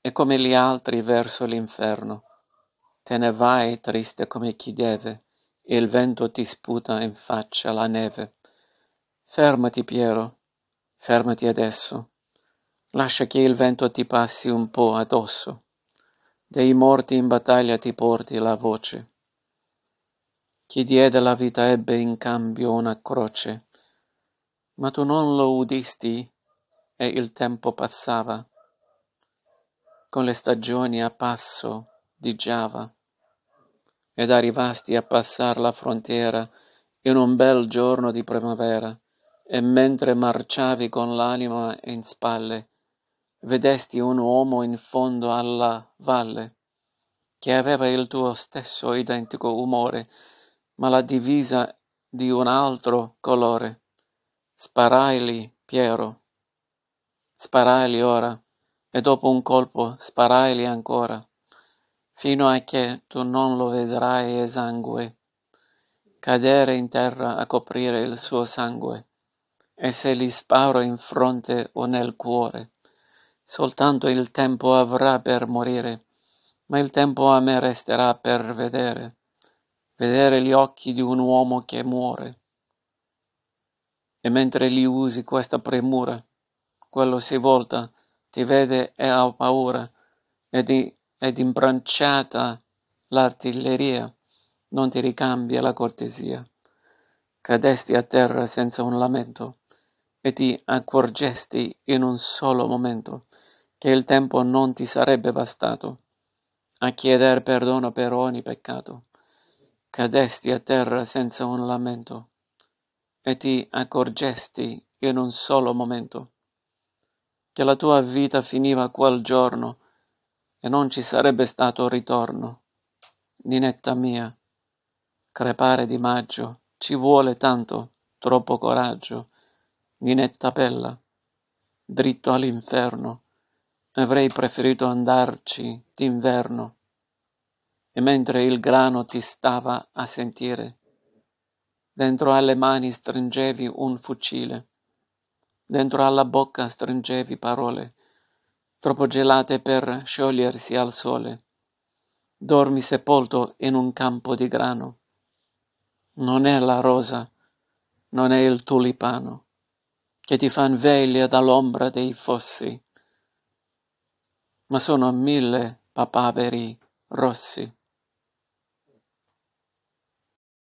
e come gli altri verso l'inferno. Te ne vai triste come chi deve, e il vento ti sputa in faccia la neve. Fermati, Piero, fermati adesso. Lascia che il vento ti passi un po' addosso. Dei morti in battaglia ti porti la voce. Chi diede la vita ebbe in cambio una croce. Ma tu non lo udisti e il tempo passava con le stagioni a passo di Giava, ed arrivasti a passar la frontiera in un bel giorno di primavera, e mentre marciavi con l'anima in spalle, vedesti un uomo in fondo alla valle, che aveva il tuo stesso identico umore, ma la divisa di un altro colore. Sparaili, Piero, sparaili ora e dopo un colpo sparaili ancora, fino a che tu non lo vedrai esangue, cadere in terra a coprire il suo sangue. E se gli sparo in fronte o nel cuore, soltanto il tempo avrà per morire, ma il tempo a me resterà per vedere, vedere gli occhi di un uomo che muore. E mentre gli usi questa premura, quello si volta ti vede e ha paura, ed, ed imbranciata l'artiglieria, non ti ricambia la cortesia. Cadesti a terra senza un lamento, e ti accorgesti in un solo momento che il tempo non ti sarebbe bastato a chieder perdono per ogni peccato. Cadesti a terra senza un lamento, e ti accorgesti in un solo momento che la tua vita finiva quel giorno e non ci sarebbe stato ritorno. Ninetta mia, crepare di maggio, ci vuole tanto, troppo coraggio. Ninetta bella, dritto all'inferno, avrei preferito andarci d'inverno. E mentre il grano ti stava a sentire, dentro alle mani stringevi un fucile Dentro alla bocca stringevi parole, troppo gelate per sciogliersi al sole. Dormi sepolto in un campo di grano. Non è la rosa, non è il tulipano, che ti fan veglia dall'ombra dei fossi, ma sono mille papaveri rossi.